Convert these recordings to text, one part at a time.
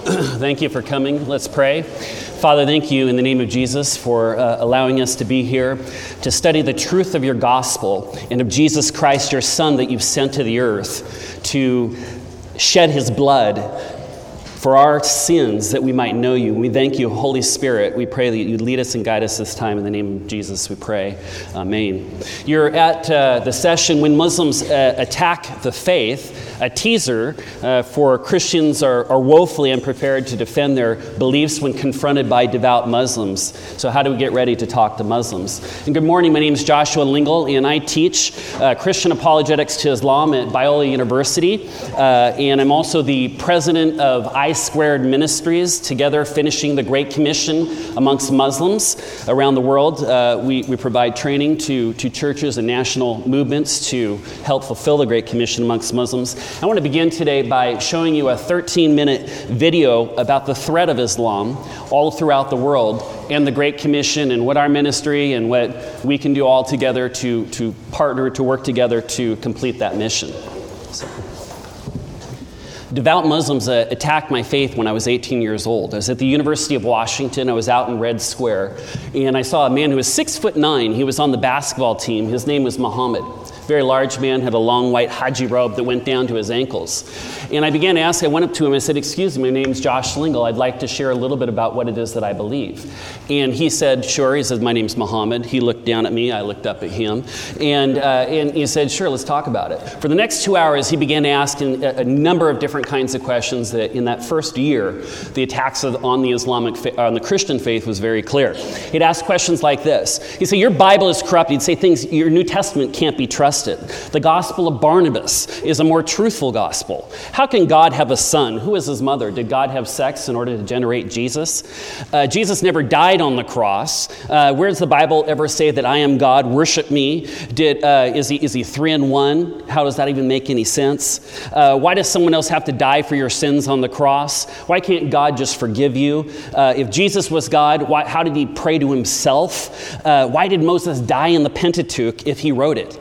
thank you for coming. Let's pray. Father, thank you in the name of Jesus for uh, allowing us to be here to study the truth of your gospel and of Jesus Christ, your Son, that you've sent to the earth to shed his blood for our sins that we might know you. We thank you, Holy Spirit. We pray that you lead us and guide us this time. In the name of Jesus, we pray. Amen. You're at uh, the session when Muslims uh, attack the faith a teaser uh, for Christians are, are woefully unprepared to defend their beliefs when confronted by devout Muslims. So, how do we get ready to talk to Muslims? And good morning, my name is Joshua Lingel, and I teach uh, Christian apologetics to Islam at Biola University. Uh, and I'm also the president of I Squared Ministries, together finishing the Great Commission amongst Muslims around the world. Uh, we, we provide training to, to churches and national movements to help fulfill the Great Commission amongst Muslims. I want to begin today by showing you a 13 minute video about the threat of Islam all throughout the world and the Great Commission and what our ministry and what we can do all together to, to partner, to work together to complete that mission. So. Devout Muslims uh, attacked my faith when I was 18 years old. I was at the University of Washington. I was out in Red Square, and I saw a man who was six foot nine. He was on the basketball team. His name was Muhammad very large man, had a long white haji robe that went down to his ankles. And I began to ask, I went up to him and said, Excuse me, my name's Josh Lingel. I'd like to share a little bit about what it is that I believe. And he said, Sure. He said, My name's Muhammad. He looked down at me, I looked up at him. And, uh, and he said, Sure, let's talk about it. For the next two hours, he began to ask a, a number of different kinds of questions that in that first year, the attacks on the Islamic, on the Christian faith was very clear. He'd ask questions like this He'd say, Your Bible is corrupt. He'd say things, Your New Testament can't be trusted The gospel of Barnabas is a more truthful gospel. How can God have a son? Who is his mother? Did God have sex in order to generate Jesus? Uh, Jesus never died on the cross. Uh, where does the Bible ever say that I am God, worship me? Did, uh, is, he, is he three in one? How does that even make any sense? Uh, why does someone else have to die for your sins on the cross? Why can't God just forgive you? Uh, if Jesus was God, why, how did he pray to himself? Uh, why did Moses die in the Pentateuch if he wrote it?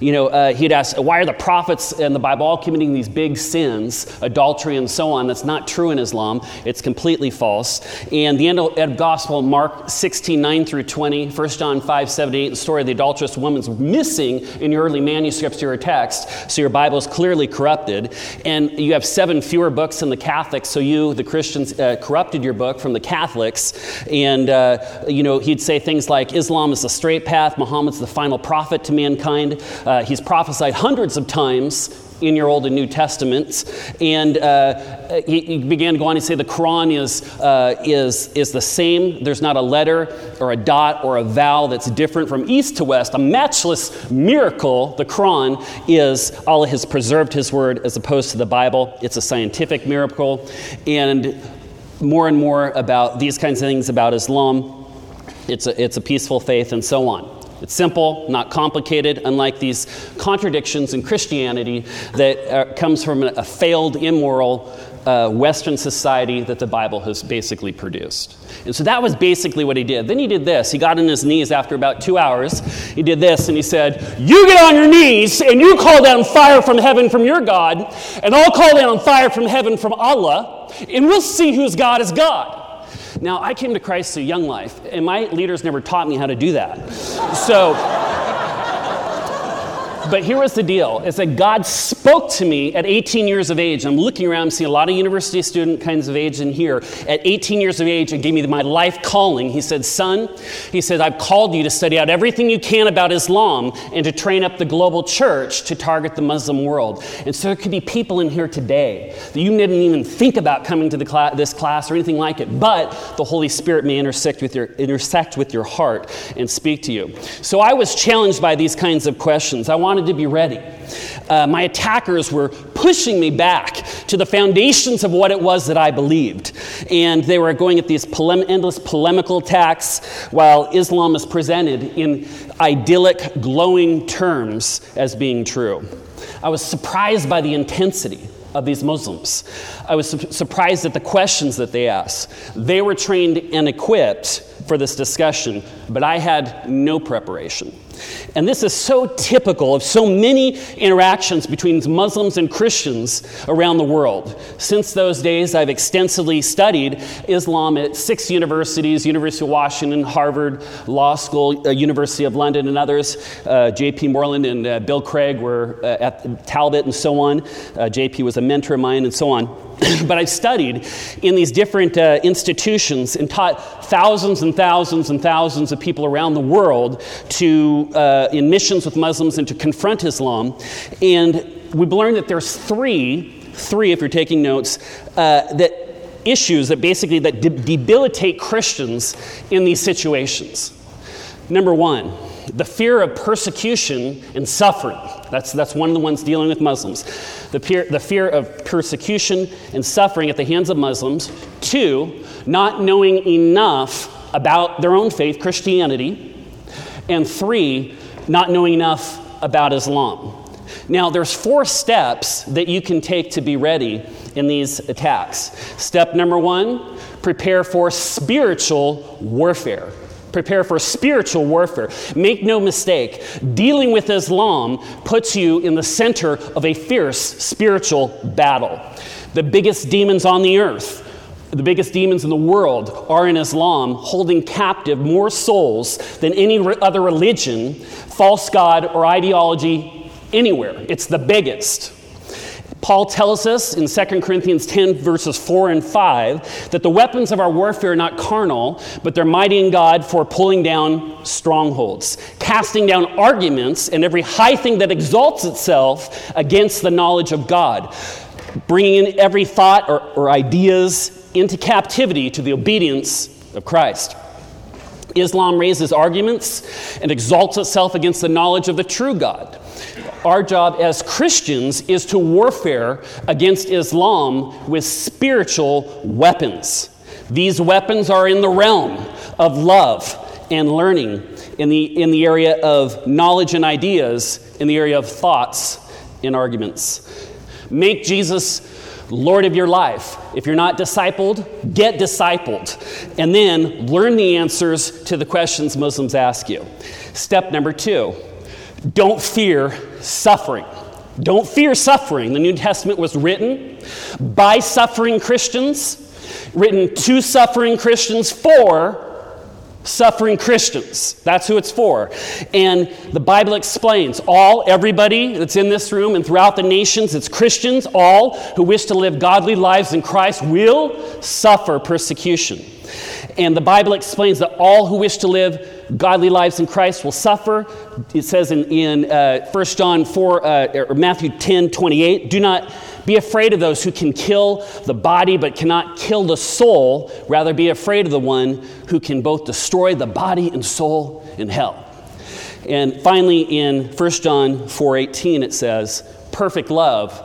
You know, uh, he'd ask, why are the prophets in the Bible all committing these big sins, adultery and so on? That's not true in Islam. It's completely false. And the end of gospel, Mark 16, 9 through 20, 1 John 5, 7 8, the story of the adulterous woman's missing in your early manuscripts your text. So your Bible is clearly corrupted. And you have seven fewer books than the Catholics. So you, the Christians, uh, corrupted your book from the Catholics. And, uh, you know, he'd say things like Islam is the straight path, Muhammad's the final prophet to mankind. Uh, he's prophesied hundreds of times in your Old and New Testaments. And uh, he, he, began to go on and say the Quran is, uh, is, is the same. There's not a letter or a dot or a vowel that's different from east to west. A matchless miracle, the Quran, is Allah has preserved His word as opposed to the Bible. It's a scientific miracle. And more and more about these kinds of things about Islam. It's a, it's a peaceful faith and so on. It's simple, not complicated, unlike these contradictions in Christianity that uh, comes from a failed, immoral uh, Western society that the Bible has basically produced. And so that was basically what he did. Then he did this. He got on his knees after about two hours. He did this and he said, You get on your knees and you call down fire from heaven from your God, and I'll call down fire from heaven from Allah, and we'll see whose God is God. Now, I came to Christ through Young Life, and my leaders never taught me how to do that. So, but here was the deal is that God spoke to me at 18 years of age. I'm looking around, seeing a lot of university student kinds of age in here. At 18 years of age, and gave me my life calling. He said, Son, he said, I've called you to study out everything you can about Islam and to train up the global church to target the Muslim world. And so there could be people in here today that you didn't even think about coming to cl- this class or anything like it, but the Holy Spirit may intersect with, your, intersect with your heart and speak to you. So I was challenged by these kinds of questions. I wanted wanted to be ready. Uh, my attackers were pushing me back to the foundations of what it was that I believed. And they were going at these endless polemical attacks while Islam is presented in idyllic, glowing terms as being true. I was surprised by the intensity of these Muslims. I was su- surprised at the questions that they asked. They were trained and equipped for this discussion, but I had no preparation. And this is so typical of so many interactions between Muslims and Christians around the world. Since those days, I've extensively studied Islam at six universities University of Washington, Harvard Law School, uh, University of London, and others. Uh, J.P. Moreland and uh, Bill Craig were uh, at Talbot and so on. Uh, J.P. was a mentor of mine and so on. but I've studied in these different uh, institutions and taught thousands and thousands and thousands of people around the world to, uh, in missions with Muslims and to confront Islam. And we've learned that there's three, three if you're taking notes, uh, that issues that basically that de- debilitate Christians in these situations. Number one, the fear of persecution and suffering. That's, that's one of the ones dealing with Muslims. The, fear, the fear of persecution and suffering at the hands of Muslims. Two, not knowing enough about their own faith, Christianity. And three, not knowing enough about Islam. Now, there's four steps that you can take to be ready in these attacks. Step number one prepare for spiritual warfare. Prepare for spiritual warfare. Make no mistake, dealing with Islam puts you in the center of a fierce spiritual battle. The biggest demons on the earth, the biggest demons in the world, are in Islam, holding captive more souls than any other religion, false god, or ideology anywhere. It's the biggest. Paul tells us in 2 Corinthians 10, verses 4 and 5, that the weapons of our warfare are not carnal, but they're mighty in God for pulling down strongholds, casting down arguments and every high thing that exalts itself against the knowledge of God, bringing in every thought or, or ideas into captivity to the obedience of Christ. Islam raises arguments and exalts itself against the knowledge of the true God our job as Christians is to warfare against Islam with spiritual weapons. These weapons are in the realm of love and learning, in the, in the area of knowledge and ideas, in the area of thoughts and arguments. Make Jesus Lord of your life. If you're not discipled, get discipled. And then learn the answers to the questions Muslims ask you. Step number two don't fear suffering. Don't fear suffering. The New Testament was written by suffering Christians, written to suffering Christians for suffering Christians. That's who it's for. And the Bible explains all, everybody that's in this room and throughout the nations, it's Christians, all who wish to live godly lives in Christ will suffer persecution. And the Bible explains that all who wish to live godly lives in Christ will suffer. It says in, in uh, 1 John 4, uh, or Matthew 10 28, do not be afraid of those who can kill the body but cannot kill the soul. Rather, be afraid of the one who can both destroy the body and soul in hell. And finally, in 1 John 4:18, it says, "Perfect love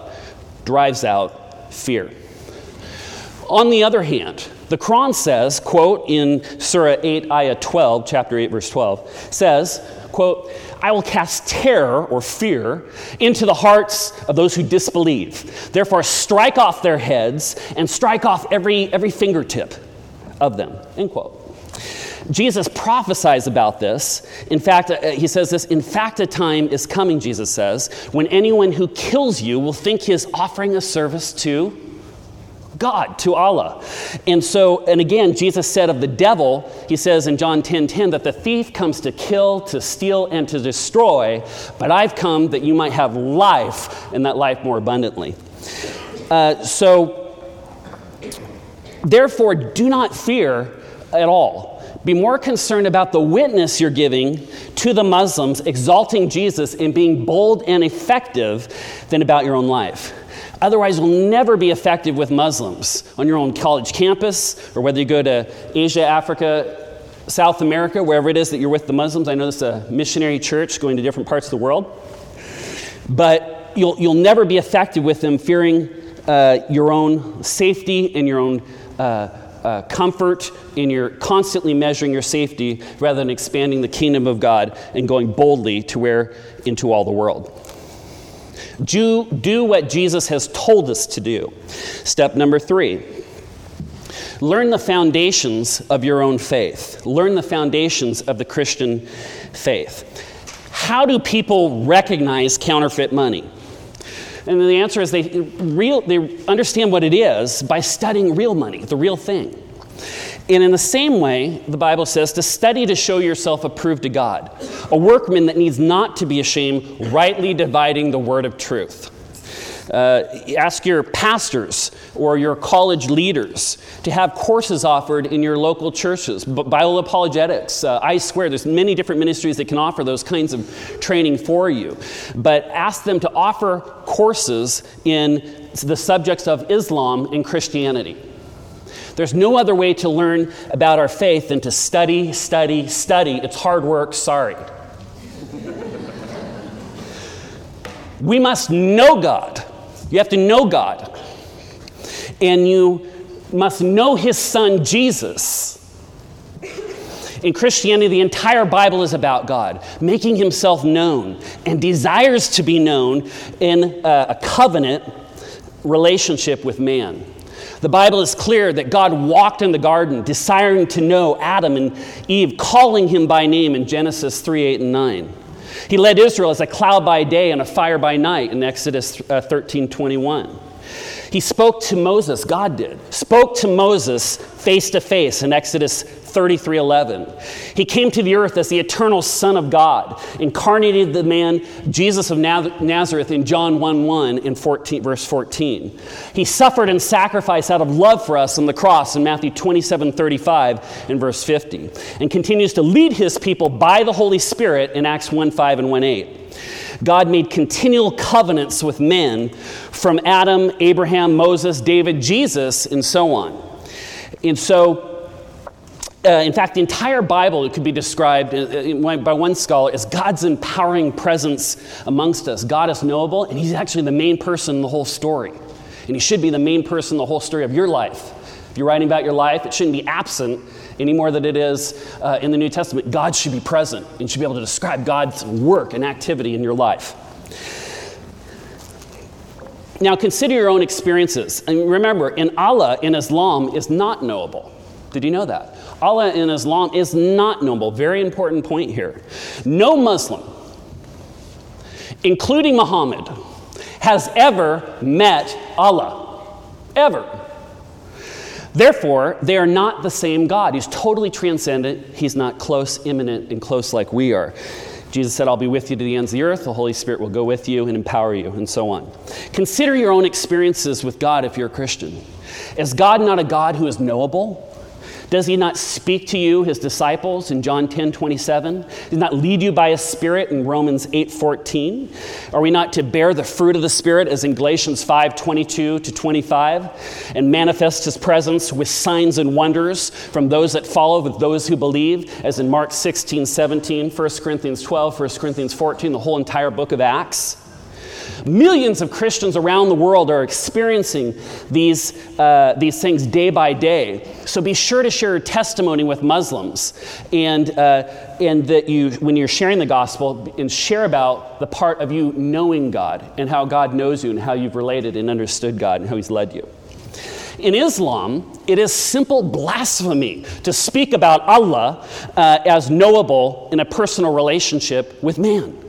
drives out fear." On the other hand, the Quran says, quote, in Surah 8, Ayah 12, chapter 8, verse 12, says, quote, I will cast terror or fear into the hearts of those who disbelieve. Therefore, strike off their heads and strike off every, every fingertip of them, end quote. Jesus prophesies about this. In fact, uh, he says this In fact, a time is coming, Jesus says, when anyone who kills you will think he is offering a service to God, to Allah. And so, and again, Jesus said of the devil, he says in John 10 10 that the thief comes to kill, to steal, and to destroy, but I've come that you might have life, and that life more abundantly. Uh, so, therefore, do not fear at all. Be more concerned about the witness you're giving to the Muslims, exalting Jesus and being bold and effective, than about your own life. Otherwise, you'll never be effective with Muslims on your own college campus or whether you go to Asia, Africa, South America, wherever it is that you're with the Muslims. I know this is a missionary church going to different parts of the world. But you'll, you'll never be effective with them fearing uh, your own safety and your own uh, uh, comfort, and you're constantly measuring your safety rather than expanding the kingdom of God and going boldly to where into all the world. Do, do what Jesus has told us to do. Step number three learn the foundations of your own faith. Learn the foundations of the Christian faith. how do people recognize counterfeit money? And the answer is they, real, they understand what it is by studying real money, the real thing. And in the same way, the Bible says to study to show yourself approved to God, a workman that needs not to be ashamed, rightly dividing the word of truth. Uh, ask your pastors or your college leaders to have courses offered in your local churches. Bible apologetics, uh, I swear, there's many different ministries that can offer those kinds of training for you. But ask them to offer courses in the subjects of Islam and Christianity. There's no other way to learn about our faith than to study, study, study. It's hard work, sorry. we must know God. You have to know God. And you must know His Son, Jesus. In Christianity, the entire Bible is about God, making Himself known and desires to be known in a covenant relationship with man. The Bible is clear that God walked in the garden, desiring to know Adam and Eve, calling him by name in Genesis 3 8 and 9. He led Israel as a cloud by day and a fire by night in Exodus uh, 13 21. He spoke to Moses, God did, spoke to Moses face to face in Exodus 33:11. He came to the earth as the eternal Son of God, incarnated the man Jesus of Nazareth in John 1:1 in 14, verse 14. He suffered and sacrificed out of love for us on the cross in Matthew 27:35 in verse 50, and continues to lead his people by the Holy Spirit in Acts 1:5 and 1:8. God made continual covenants with men from Adam, Abraham, Moses, David, Jesus, and so on. And so uh, in fact, the entire Bible could be described uh, uh, by one scholar as God's empowering presence amongst us. God is knowable, and He's actually the main person in the whole story. And He should be the main person in the whole story of your life. If you're writing about your life, it shouldn't be absent any more than it is uh, in the New Testament. God should be present and should be able to describe God's work and activity in your life. Now, consider your own experiences. And remember, in Allah, in Islam, is not knowable. Did you know that? Allah in Islam is not noble. Very important point here. No Muslim, including Muhammad, has ever met Allah. Ever. Therefore, they are not the same God. He's totally transcendent. He's not close, immanent, and close like we are. Jesus said, I'll be with you to the ends of the earth. The Holy Spirit will go with you and empower you, and so on. Consider your own experiences with God if you're a Christian. Is God not a God who is knowable? Does he not speak to you, his disciples, in John 10 27? Does he not lead you by a spirit in Romans 8 14? Are we not to bear the fruit of the Spirit as in Galatians 5 22 to 25 and manifest his presence with signs and wonders from those that follow with those who believe, as in Mark 16 17, 1 Corinthians 12, 1 Corinthians 14, the whole entire book of Acts? Millions of Christians around the world are experiencing these, uh, these things day by day. So be sure to share your testimony with Muslims and, uh, and that you, when you're sharing the gospel, and share about the part of you knowing God and how God knows you and how you've related and understood God and how He's led you. In Islam, it is simple blasphemy to speak about Allah uh, as knowable in a personal relationship with man.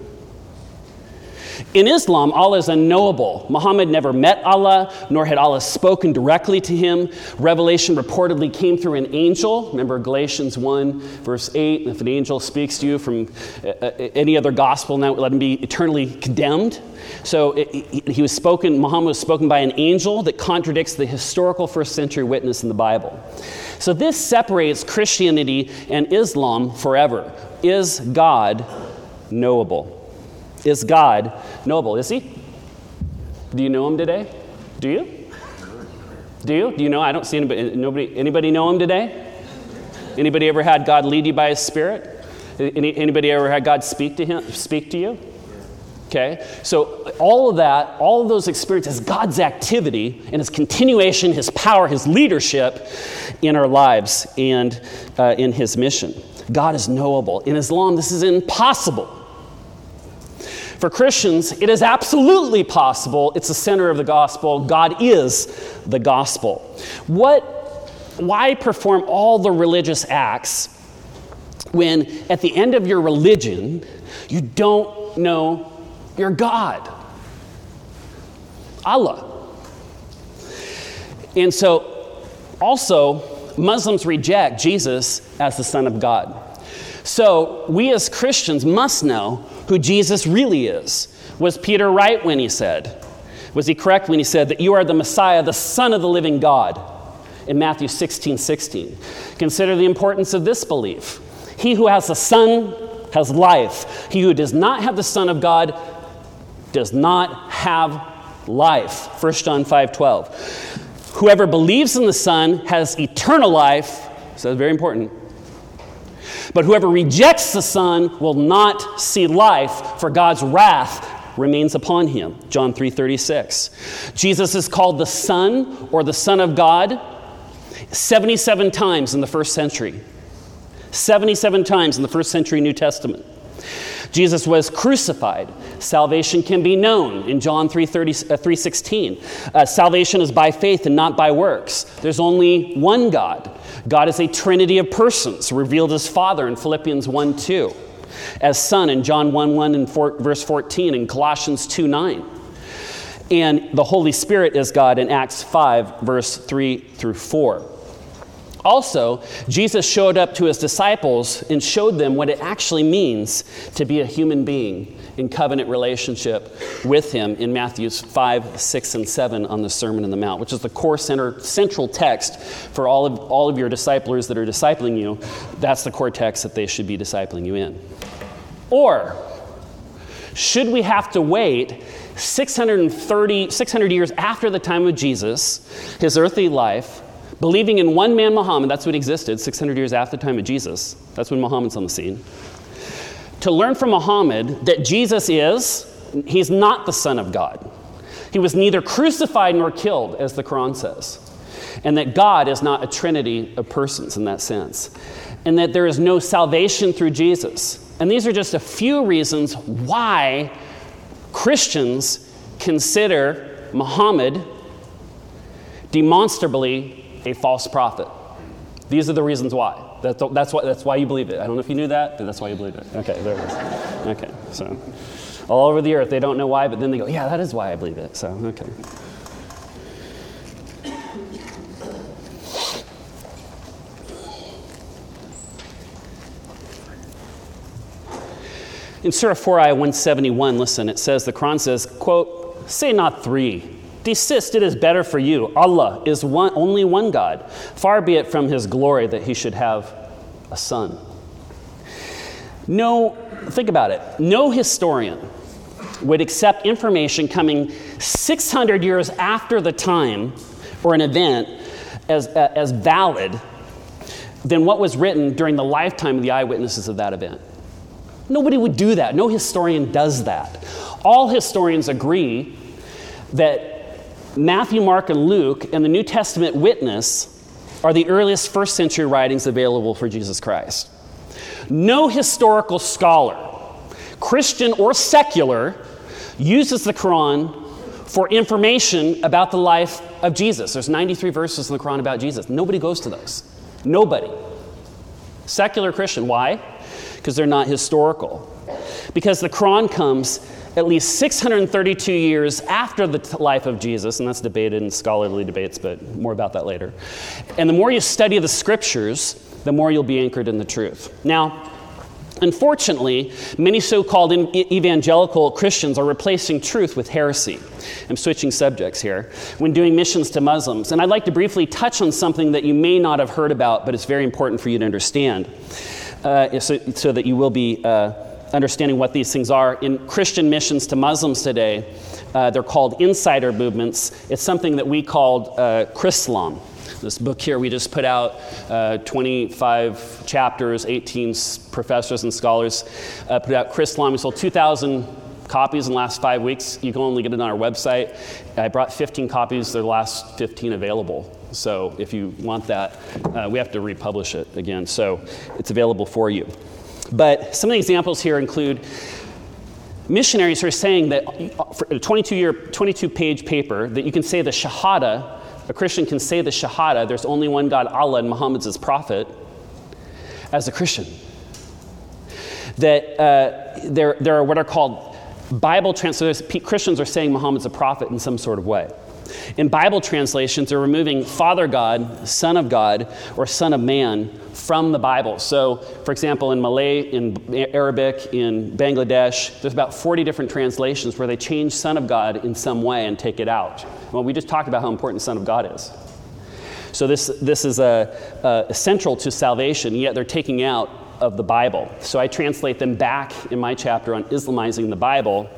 In Islam, Allah is unknowable. Muhammad never met Allah, nor had Allah spoken directly to him. Revelation reportedly came through an angel. Remember Galatians 1, verse 8 if an angel speaks to you from uh, uh, any other gospel, now let him be eternally condemned. So he was spoken, Muhammad was spoken by an angel that contradicts the historical first century witness in the Bible. So this separates Christianity and Islam forever. Is God knowable? Is God knowable? Is he? Do you know him today? Do you? Do you? Do you know? I don't see anybody. Nobody. Anybody know him today? Anybody ever had God lead you by His Spirit? Any, anybody ever had God speak to him? Speak to you? Okay. So all of that, all of those experiences, God's activity and His continuation, His power, His leadership in our lives and uh, in His mission. God is knowable. In Islam, this is impossible. For Christians, it is absolutely possible. It's the center of the gospel. God is the gospel. What, why perform all the religious acts when at the end of your religion, You don't know your God. Allah. And so, also, Muslims reject Jesus as the Son of God. So, we as Christians must know who Jesus really is. Was Peter right when he said, was he correct when he said that you are the Messiah, the Son of the living God? In Matthew 16 16. Consider the importance of this belief. He who has the Son has life. He who does not have the Son of God does not have life. 1 John 5 12. Whoever believes in the Son has eternal life. So that's very important. But whoever rejects the Son will not see life, for God's wrath remains upon him. John 3:36. Jesus is called the Son or the Son of God 77 times in the first century. 77 times in the first century New Testament. Jesus was crucified. Salvation can be known in John 3:16. Uh, uh, salvation is by faith and not by works. There's only one God. God is a trinity of persons, revealed as Father in Philippians 1 2 as Son in John 1 1 and 4, verse 14 and Colossians 2 9. And the Holy Spirit is God in Acts 5, verse 3 through 4. Also, Jesus showed up to his disciples and showed them what it actually means to be a human being in covenant relationship with him in Matthews 5, 6, and 7 on the Sermon on the Mount, which is the core center, central text for all of, all of your disciplers that are discipling you. That's the core text that they should be discipling you in. Or should we have to wait 630, 600 years after the time of Jesus, his earthly life, believing in one man, Muhammad, that's what existed 600 years after the time of Jesus, that's when Muhammad's on the scene, to learn from Muhammad that Jesus is, he's not the Son of God. He was neither crucified nor killed, as the Quran says. And that God is not a trinity of persons in that sense. And that there is no salvation through Jesus. And these are just a few reasons why Christians consider Muhammad demonstrably a false prophet. These are the reasons why. That's, that's, why, that's why you believe it. I don't know if you knew that, but that's why you believe it. Okay, there it is. Okay, so all over the earth, they don't know why, but then they go, yeah, that is why I believe it. So, okay. In Surah 4, Ayah 171, listen, it says, the Quran says, quote, say not three. Desist, it is better for you. Allah is one, only one God. Far be it from his glory that he should have a son. No, think about it. No historian would accept information coming 600 years after the time or an event as, as valid than what was written during the lifetime of the eyewitnesses of that event. Nobody would do that. No historian does that. All historians agree that Matthew, Mark, and Luke and the New Testament witness are the earliest first century writings available for Jesus Christ. No historical scholar, Christian or secular, uses the Quran for information about the life of Jesus. There's 93 verses in the Quran about Jesus. Nobody goes to those. Nobody. Secular Christian. Why? because they're not historical. Because the Quran comes at least 632 years after the life of Jesus, and that's debated in scholarly debates, but more about that later. And the more you study the scriptures, the more you'll be anchored in the truth. Now, Unfortunately, many so called evangelical Christians are replacing truth with heresy. I'm switching subjects here. When doing missions to Muslims, and I'd like to briefly touch on something that you may not have heard about, but it's very important for you to understand uh, so, so, that you will be uh, understanding what these things are. In Christian missions to Muslims today, uh, they're called insider movements. It's something that we called uh, Chrislam. This book here we just put out, uh, 25 chapters, 18 professors and scholars uh, put out Chrislam. We sold 2,000 copies in the last five weeks. You can only get it on our website. I brought 15 copies, there are the last 15 available. So if you want that, uh, we have to republish it again. So it's available for you. But some of the examples here include missionaries who are saying that for a 22 year, 22 page paper, that you can say the Shahada, a Christian can say the Shahada, there's only one God, Allah, and Muhammad's his prophet, as a Christian. that uh, there, there are what are called Bible translations. Christians are saying Muhammad's a prophet in some sort of way. In Bible translations, they're removing Father God, Son of God, or Son of Man from the Bible. So, for example, in Malay, in Arabic, in Bangladesh, there's about 40 different translations where they change Son of God in some way and take it out. Well, we just talked about how important Son of God is. So, this, this is a, a central to salvation, yet they're taking out of the Bible. So, I translate them back in my chapter on Islamizing the Bible,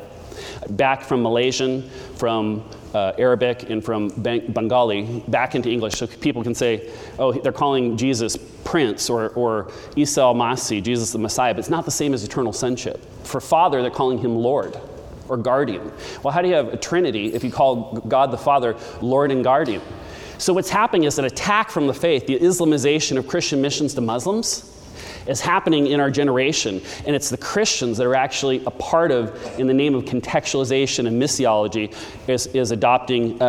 back from Malaysian, from uh, Arabic and from Bengali back into English so people can say, oh, they're calling Jesus Prince or, or Isa al Masih, Jesus the Messiah, but it's not the same as eternal sonship. For Father, they're calling him Lord or Guardian. Well, how do you have a Trinity if you call God the Father Lord and Guardian? So, what's happening is an attack from the faith, the Islamization of Christian missions to Muslims is happening in our generation. And it's the Christians that are actually a part of, in the name of contextualization and missiology, is, is adopting uh,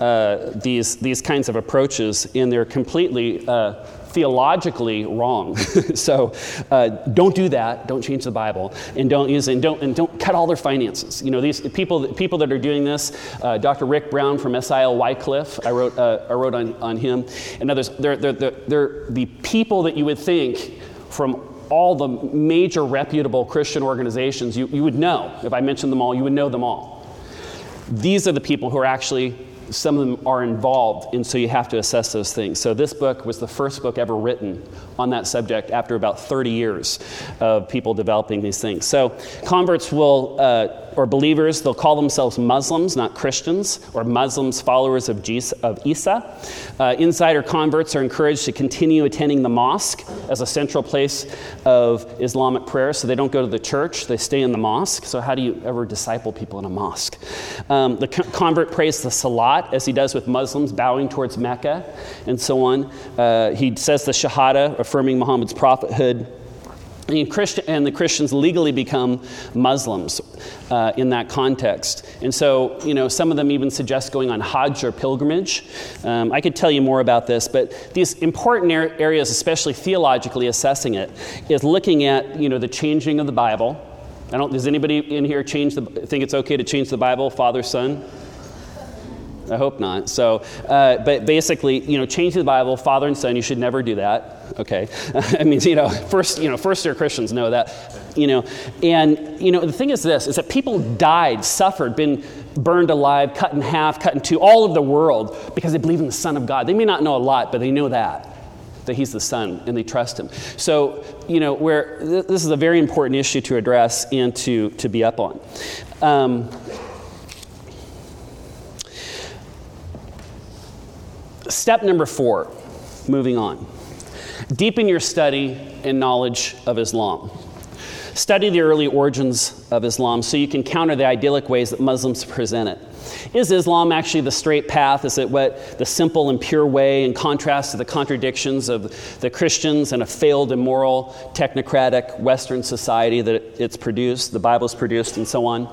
uh, these, these kinds of approaches, and they're completely. Uh, theologically wrong. so uh, don't do that. Don't change the Bible, and don't use and don't and don't cut all their finances. You know these people people that are doing this. Uh, Dr. Rick Brown from SIL Wycliffe. I wrote uh, I wrote on, on him, and others. They're, they're, they're, they're the people that you would think from all the major reputable Christian organizations, you, you would know. If I mentioned them all, you would know them all. These are the people who are actually some of them are involved, and so you have to assess those things. So, this book was the first book ever written on that subject after about 30 years of people developing these things. So, converts will, uh, or believers, they'll call themselves Muslims, not Christians, or Muslims, followers of, Jesus, of Isa. Uh, insider converts are encouraged to continue attending the mosque as a central place of Islamic prayer. So, they don't go to the church, they stay in the mosque. So, how do you ever disciple people in a mosque? Um, the convert prays the Salat as he does with Muslims, bowing towards Mecca and so on. Uh, he says the Shahada, affirming Muhammad's prophethood. And, and, the Christians legally become Muslims uh, in that context. And so, you know, some of them even suggest going on Hajj or pilgrimage. Um, I could tell you more about this, but these important areas, especially theologically assessing it, is looking at, you know, the changing of the Bible. I don't, does anybody in here change the, think it's okay to change the Bible, Father, Son? I hope not. So, uh, but basically, you know, change the Bible, father and son. You should never do that. Okay, I mean, you know, first, you know, first year Christians know that. You know, and you know, the thing is this: is that people died, suffered, been burned alive, cut in half, cut in two, all over the world because they believe in the Son of God. They may not know a lot, but they know that that he's the son and they trust him so you know where th- this is a very important issue to address and to, to be up on um, Step number four, moving on. Deepen your study and knowledge of Islam. Study the early origins of Islam so you can counter the idyllic ways that Muslims present it. Is Islam actually the straight path? Is it what the simple and pure way in contrast to the contradictions of the Christians and a failed, immoral, technocratic Western society that it's produced, the Bible's produced, and so on?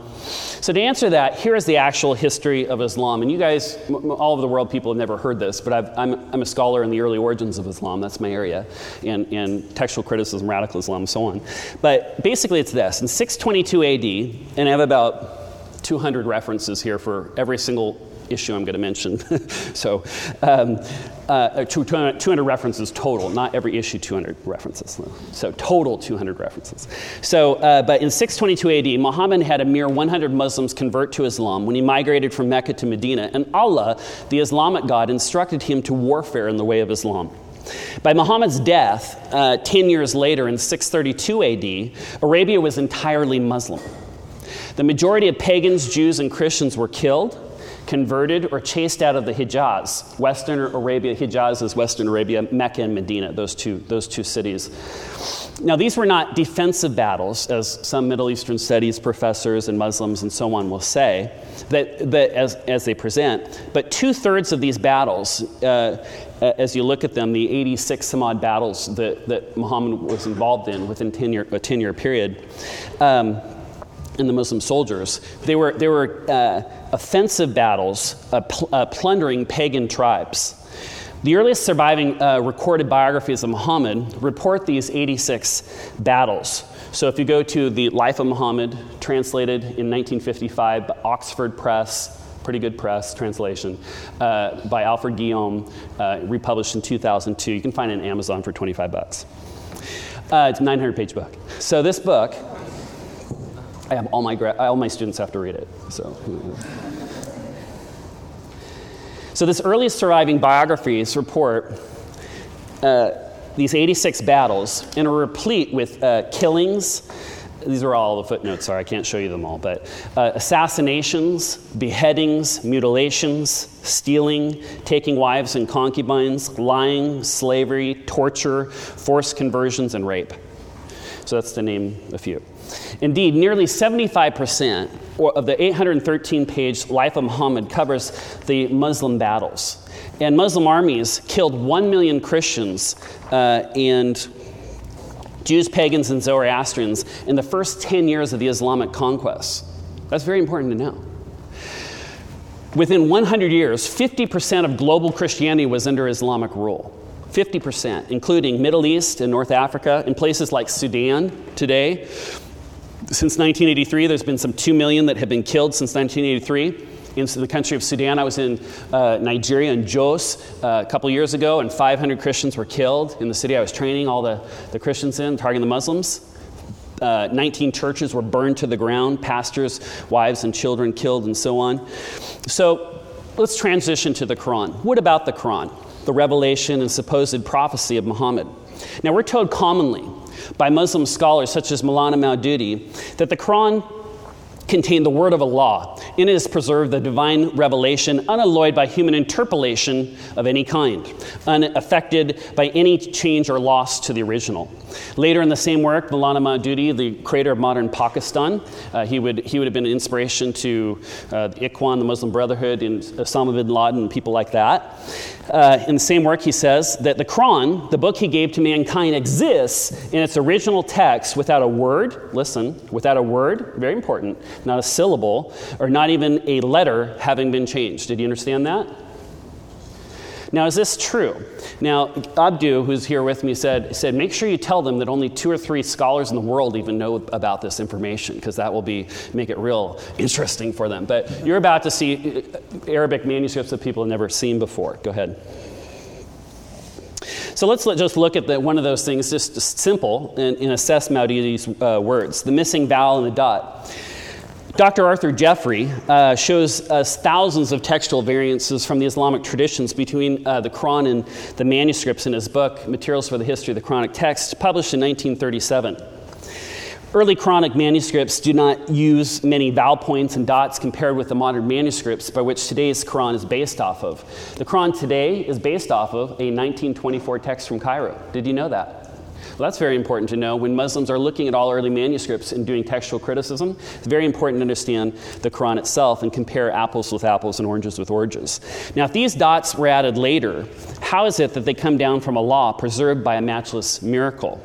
So, to answer that, here is the actual history of Islam. And you guys, all over the world, people have never heard this, but i am I'm a scholar in the early origins of Islam. That's my area, and, and textual criticism, radical Islam, and so on. But basically, it's this. In 622 AD, and I have about 200 references here for every single issue I'm going to mention. so, um, uh, 200 references total, not every issue 200 references. So, total 200 references. So, uh, but in 622 AD, Muhammad had a mere 100 Muslims convert to Islam when he migrated from Mecca to Medina, and Allah, the Islamic God, instructed him to warfare in the way of Islam. By Muhammad's death, uh, 10 years later in 632 AD, Arabia was entirely Muslim. The majority of pagans, Jews, and Christians were killed, converted, or chased out of the Hijaz. Western Arabia, Hijaz is Western Arabia, Mecca and Medina, those two, those two cities. Now, these were not defensive battles, as some Middle Eastern studies professors and Muslims and so on will say, that, that as, as they present. But two thirds of these battles, uh, as you look at them, the 86 some odd battles that, that Muhammad was involved in within 10 year, a 10 year period, um, and the Muslim soldiers. They were, they were uh, offensive battles, uh, pl- uh, plundering pagan tribes. The earliest surviving uh, recorded biographies of Muhammad report these 86 battles. So if you go to the Life of Muhammad, translated in 1955 by Oxford Press, pretty good press translation, uh, by Alfred Guillaume, uh, republished in 2002. You can find it on Amazon for 25 bucks. It's a 900 page book. So this book, I have all my, gra- all my students have to read it. So. So, this earliest surviving biographies report uh, these 86 battles and are replete with uh, killings. These are all the footnotes, sorry, I can't show you them all, but uh, assassinations, beheadings, mutilations, stealing, taking wives and concubines, lying, slavery, torture, forced conversions, and rape. So that's to name a few. Indeed, nearly 75% of the 813 page Life of Muhammad covers the Muslim battles. And Muslim armies killed 1 million Christians uh, and Jews, pagans, and Zoroastrians in the first 10 years of the Islamic conquest. That's very important to know. Within 100 years, 50% of global Christianity was under Islamic rule. 50%, including Middle East and North Africa, in places like Sudan today. Since 1983, there's been some 2 million that have been killed since 1983 in the country of Sudan. I was in uh, Nigeria in Jos uh, a couple years ago, and 500 Christians were killed in the city I was training all the, the Christians in, targeting the Muslims. Uh, 19 churches were burned to the ground, pastors, wives, and children killed, and so on. So let's transition to the Quran. What about the Quran? The revelation and supposed prophecy of Muhammad. Now, we're told commonly by Muslim scholars such as Maulana Maududi that the Quran contained the word of Allah. In it is preserved the divine revelation, unalloyed by human interpolation of any kind, unaffected by any change or loss to the original. Later in the same work, Maulana Maududi, the creator of modern Pakistan, uh, he, would, he would have been an inspiration to uh, the Ikhwan, the Muslim Brotherhood, and Osama bin Laden, and people like that. Uh, in the same work, he says that the Quran, the book he gave to mankind, exists in its original text without a word, listen, without a word, very important, not a syllable, or not even a letter having been changed. Did you understand that? Now, is this true? Now, Abdu, who's here with me, said, said, make sure you tell them that only two or three scholars in the world even know about this information, because that will be, make it real interesting for them. But you're about to see uh, Arabic manuscripts that people have never seen before. Go ahead. So let's let, just look at the, one of those things, just, just simple, and, and assess Maududi's uh, words the missing vowel and the dot. Dr. Arthur Jeffery uh, shows us thousands of textual variances from the Islamic traditions between uh, the Quran and the manuscripts in his book, Materials for the History of the Quranic Text, published in 1937. Early Quranic manuscripts do not use many vowel points and dots compared with the modern manuscripts by which today's Quran is based off of. The Quran today is based off of a 1924 text from Cairo. Did you know that? Well, that's very important to know. When Muslims are looking at all early manuscripts and doing textual criticism, it's very important to understand the Quran itself and compare apples with apples and oranges with oranges. Now, if these dots were added later, how is it that they come down from Allah, preserved by a matchless miracle?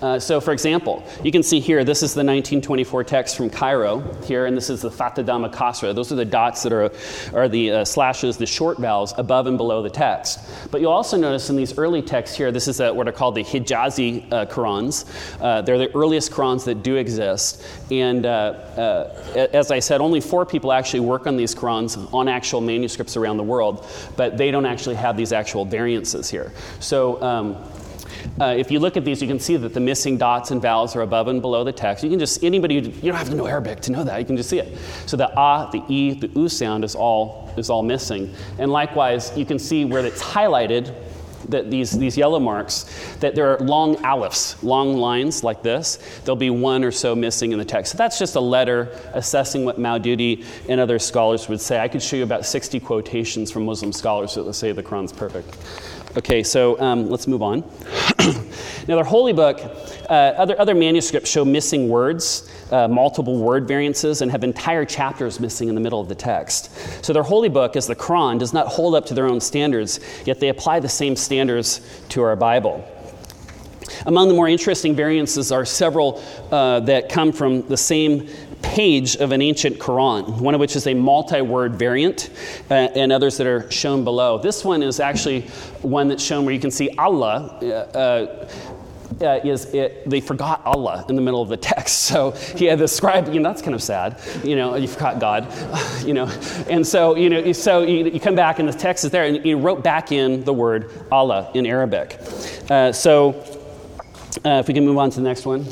Uh, so, for example, you can see here, this is the 1924 text from Cairo here, and this is the Fatha Dhamma Kasra. Those are the dots that are, are the uh, slashes, the short vowels above and below the text. But you'll also notice in these early texts here, this is what are called the Hijazi uh, Qurans. Uh, they're the earliest Qurans that do exist. And uh, uh, as I said, only four people actually work on these Qurans on actual manuscripts around the world, but they don't actually have these actual variances here. So, um, uh, if you look at these, you can see that the missing dots and vowels are above and below the text. You can just, anybody, you don't have to know Arabic to know that. You can just see it. So the ah, the e, the u sound is all, is all missing. And likewise, you can see where it's highlighted, that these, these yellow marks, that there are long alephs, long lines like this. There'll be one or so missing in the text. So that's just a letter assessing what Maududi and other scholars would say. I could show you about 60 quotations from Muslim scholars that say the Quran's perfect. Okay, so um, let's move on. now, their holy book, uh, other, other manuscripts show missing words, uh, multiple word variances, and have entire chapters missing in the middle of the text. So, their holy book, as the Quran, does not hold up to their own standards, yet they apply the same standards to our Bible. Among the more interesting variances are several uh, that come from the same page of an ancient Quran, one of which is a multi word variant, uh, and others that are shown below. This one is actually one that's shown where you can see Allah. Uh, uh uh, is it, they forgot Allah in the middle of the text. So he had the scribe, you know, that's kind of sad. You know, you forgot God, you know. And so, you know, so you, you come back and the text is there and he wrote back in the word Allah in Arabic. Uh, so uh, if we can move on to the next one.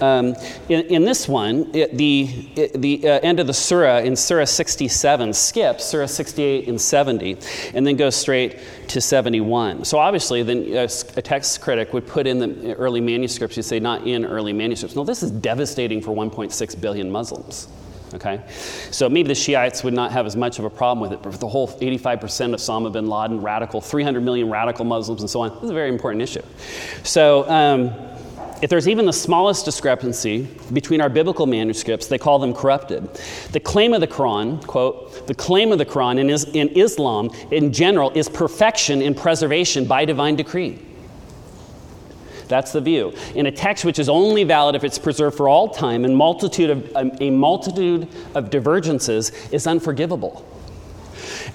Um, in, in, this one, it, the, it, the uh, end of the surah in Surah 67 skips Surah 68 and 70 and then goes straight to 71. So obviously, then uh, a text critic would put in the early manuscripts, you say, not in early manuscripts. No, this is devastating for 1.6 billion Muslims. Okay? So maybe the Shiites would not have as much of a problem with it, but for the whole 85% of Osama bin Laden, radical, 300 million radical Muslims, and so on, this is a very important issue. So, um, if there's even the smallest discrepancy between our biblical manuscripts, they call them corrupted. The claim of the Quran, quote, the claim of the Quran in, is, in Islam in general is perfection in preservation by divine decree. That's the view. In a text which is only valid if it's preserved for all time, and multitude of, a multitude of divergences is unforgivable.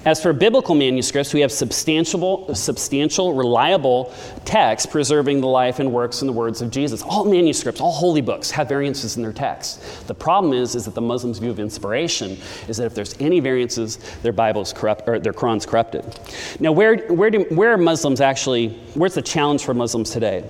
As for biblical manuscripts, we have substantial, substantial, reliable texts preserving the life and works and the words of Jesus. All manuscripts, all holy books have variances in their text. The problem is, is that the Muslims' view of inspiration is that if there's any variances, their Bible's corrupt or their Quran's corrupted. Now, where, where, do, where are Muslims actually? Where's the challenge for Muslims today?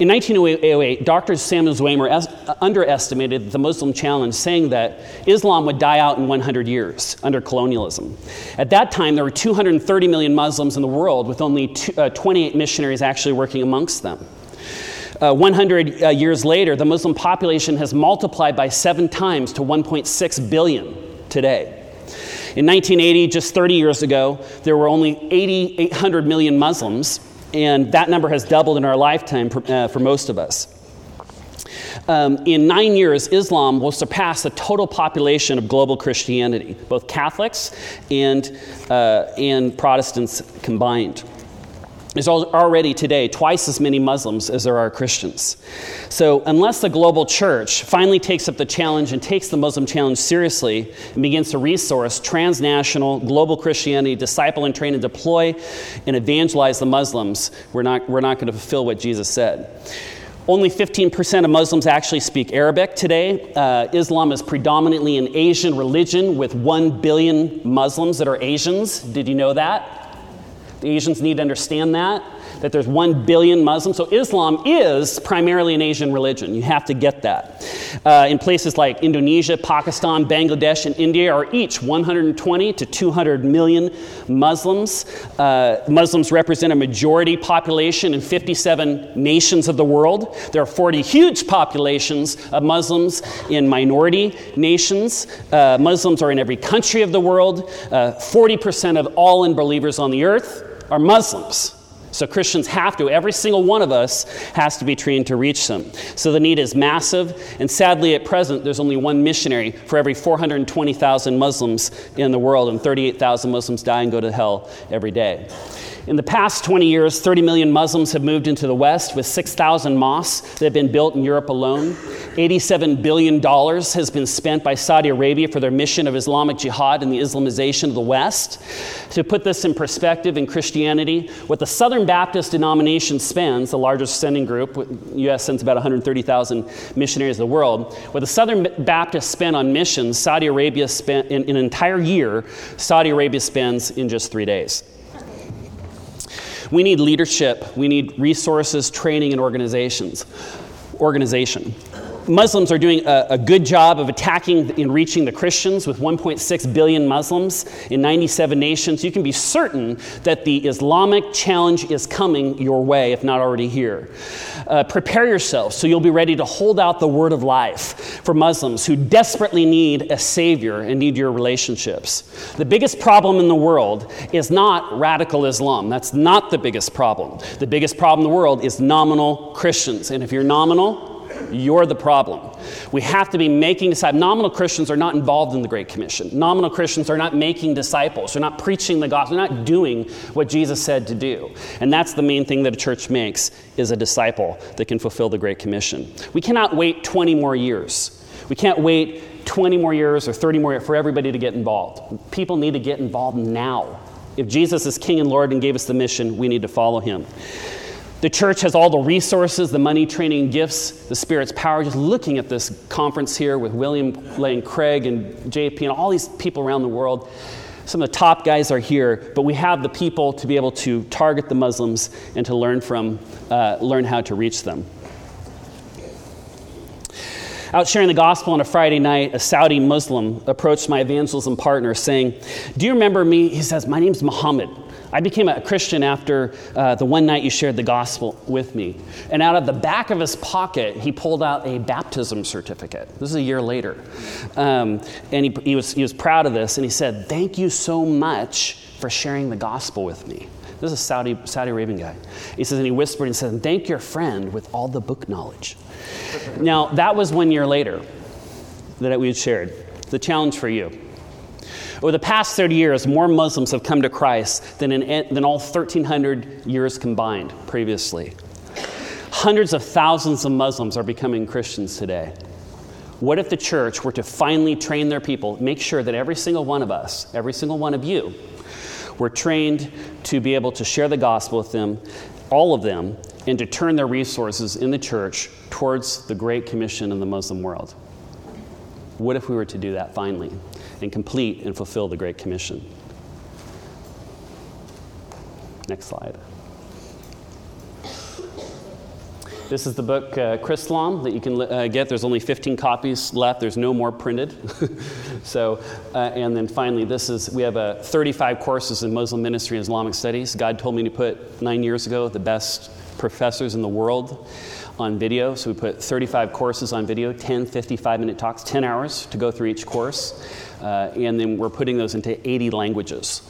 In 1908, Dr. Samuel Zwemer underestimated the Muslim challenge, saying that Islam would die out in 100 years under colonialism. At that time, there were 230 million Muslims in the world, with only two, uh, 28 missionaries actually working amongst them. Uh, 100 uh, years later, the Muslim population has multiplied by seven times to 1.6 billion today. In 1980, just 30 years ago, there were only 800 million Muslims and that number has doubled in our lifetime for, uh, for most of us. Um, in nine years, Islam will surpass the total population of global Christianity, both Catholics and, uh, and Protestants combined. There's already today twice as many Muslims as there are Christians. So, unless the global church finally takes up the challenge and takes the Muslim challenge seriously and begins to resource transnational global Christianity, disciple and train and deploy and evangelize the Muslims, we're not, we're not going to fulfill what Jesus said. Only 15% of Muslims actually speak Arabic today. Uh, Islam is predominantly an Asian religion with 1 billion Muslims that are Asians. Did you know that? The Asians need to understand that that there's 1 billion Muslims. So Islam is primarily an Asian religion. You have to get that. Uh, in places like Indonesia, Pakistan, Bangladesh, and India are each 120 to 200 million Muslims. Uh, Muslims represent a majority population in 57 nations of the world. There are 40 huge populations of Muslims in minority nations. Uh, Muslims are in every country of the world. 40% uh, of all unbelievers on the earth are Muslims. So Christians have to, every single one of us has to be trained to reach them. So the need is massive, and sadly at present, there's only one missionary for every 420,000 Muslims in the world, and 38,000 Muslims die and go to hell every day. In the past 20 years, 30 million Muslims have moved into the West with 6,000 mosques that have been built in Europe alone. $87 billion has been spent by Saudi Arabia for their mission of Islamic jihad and the Islamization of the West. To put this in perspective in Christianity, what the Southern Baptist denomination spends, the largest sending group, U.S. sends about 130,000 missionaries in the world, what the Southern Baptists spend on missions, Saudi Arabia spent in, in an entire year, Saudi Arabia spends in just three days. We need leadership, we need resources, training, and organizations. Organization. Muslims are doing a, a, good job of attacking and reaching the Christians with 1.6 billion Muslims in 97 nations. You can be certain that the Islamic challenge is coming your way, if not already here. Uh, prepare yourself so you'll be ready to hold out the word of life for Muslims who desperately need a savior and need your relationships. The biggest problem in the world is not radical Islam. That's not the biggest problem. The biggest problem in the world is nominal Christians. And if you're nominal, you're the problem. We have to be making disciples. Nominal Christians are not involved in the Great Commission. Nominal Christians are not making disciples. They're not preaching the gospel. They're not doing what Jesus said to do. And that's the main thing that a church makes is a disciple that can fulfill the Great Commission. We cannot wait 20 more years. We can't wait 20 more years or 30 more years for everybody to get involved. People need to get involved now. If Jesus is King and Lord and gave us the mission, we need to follow him. The church has all the resources, the money, training, gifts, the Spirit's power. Just looking at this conference here with William Lane Craig and JP and all these people around the world, some of the top guys are here, but we have the people to be able to target the Muslims and to learn from, uh, learn how to reach them. Out sharing the gospel on a Friday night, a Saudi Muslim approached my evangelism partner saying, Do you remember me? He says, My name's Muhammad. I became a Christian after uh, the one night you shared the gospel with me. And out of the back of his pocket, he pulled out a baptism certificate. This is a year later. Um, and he, he, was, he was proud of this. And he said, Thank you so much for sharing the gospel with me. This is a Saudi, Saudi Arabian guy. He says, and he whispered and said, Thank your friend with all the book knowledge. Now, that was one year later that we had shared. The challenge for you. Over the past 30 years, more Muslims have come to Christ than, in, than all 1,300 years combined previously. Hundreds of thousands of Muslims are becoming Christians today. What if the church were to finally train their people, make sure that every single one of us, every single one of you, were trained to be able to share the gospel with them, all of them, and to turn their resources in the church towards the Great Commission in the Muslim world. What if we were to do that finally and complete and fulfill the Great Commission? Next slide. This is the book uh, Chrislam that you can uh, get. There's only 15 copies left. There's no more printed. so, uh, and then finally, this is we have uh, 35 courses in Muslim ministry and Islamic studies. God told me to put nine years ago the best professors in the world on video. So we put 35 courses on video, 10 55 minute talks, 10 hours to go through each course. Uh, and then we're putting those into 80 languages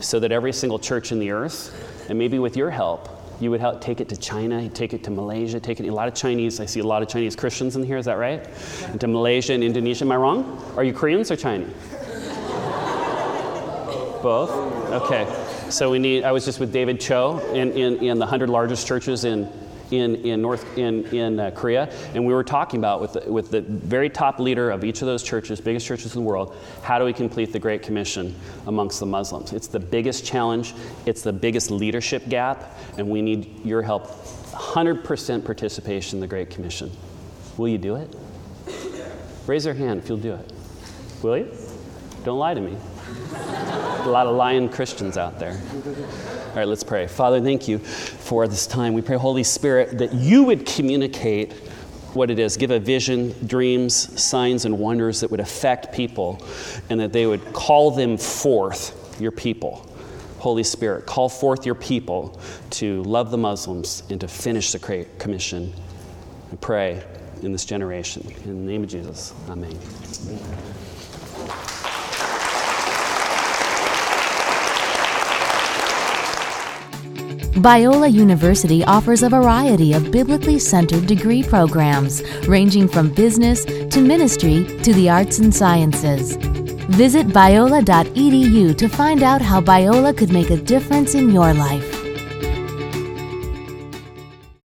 so that every single church in the earth, and maybe with your help, you would help take it to China, take it to Malaysia, take it a lot of Chinese. I see a lot of Chinese Christians in here. Is that right? And to Malaysia and Indonesia. Am I wrong? Are you Koreans or Chinese? Both. Okay. So we need. I was just with David Cho in, in, in the hundred largest churches in in, in North in, in uh, Korea, and we were talking about with the, with the very top leader of each of those churches, biggest churches in the world, how do we complete the Great Commission amongst the Muslims? It's the biggest challenge. It's the biggest leadership gap, and we need your help. 100% participation in the Great Commission. Will you do it? Raise your hand if you'll do it. Will you? Don't lie to me. A lot of lying Christians out there. All right, let's pray. Father, thank you for this time. We pray, Holy Spirit, that you would communicate what it is, give a vision, dreams, signs, and wonders that would affect people, and that they would call them forth, your people. Holy Spirit, call forth your people to love the Muslims and to finish the Commission. We pray in this generation. In the name of Jesus, amen. Biola University offers a variety of biblically centered degree programs, ranging from business to ministry to the arts and sciences. Visit biola.edu to find out how Biola could make a difference in your life.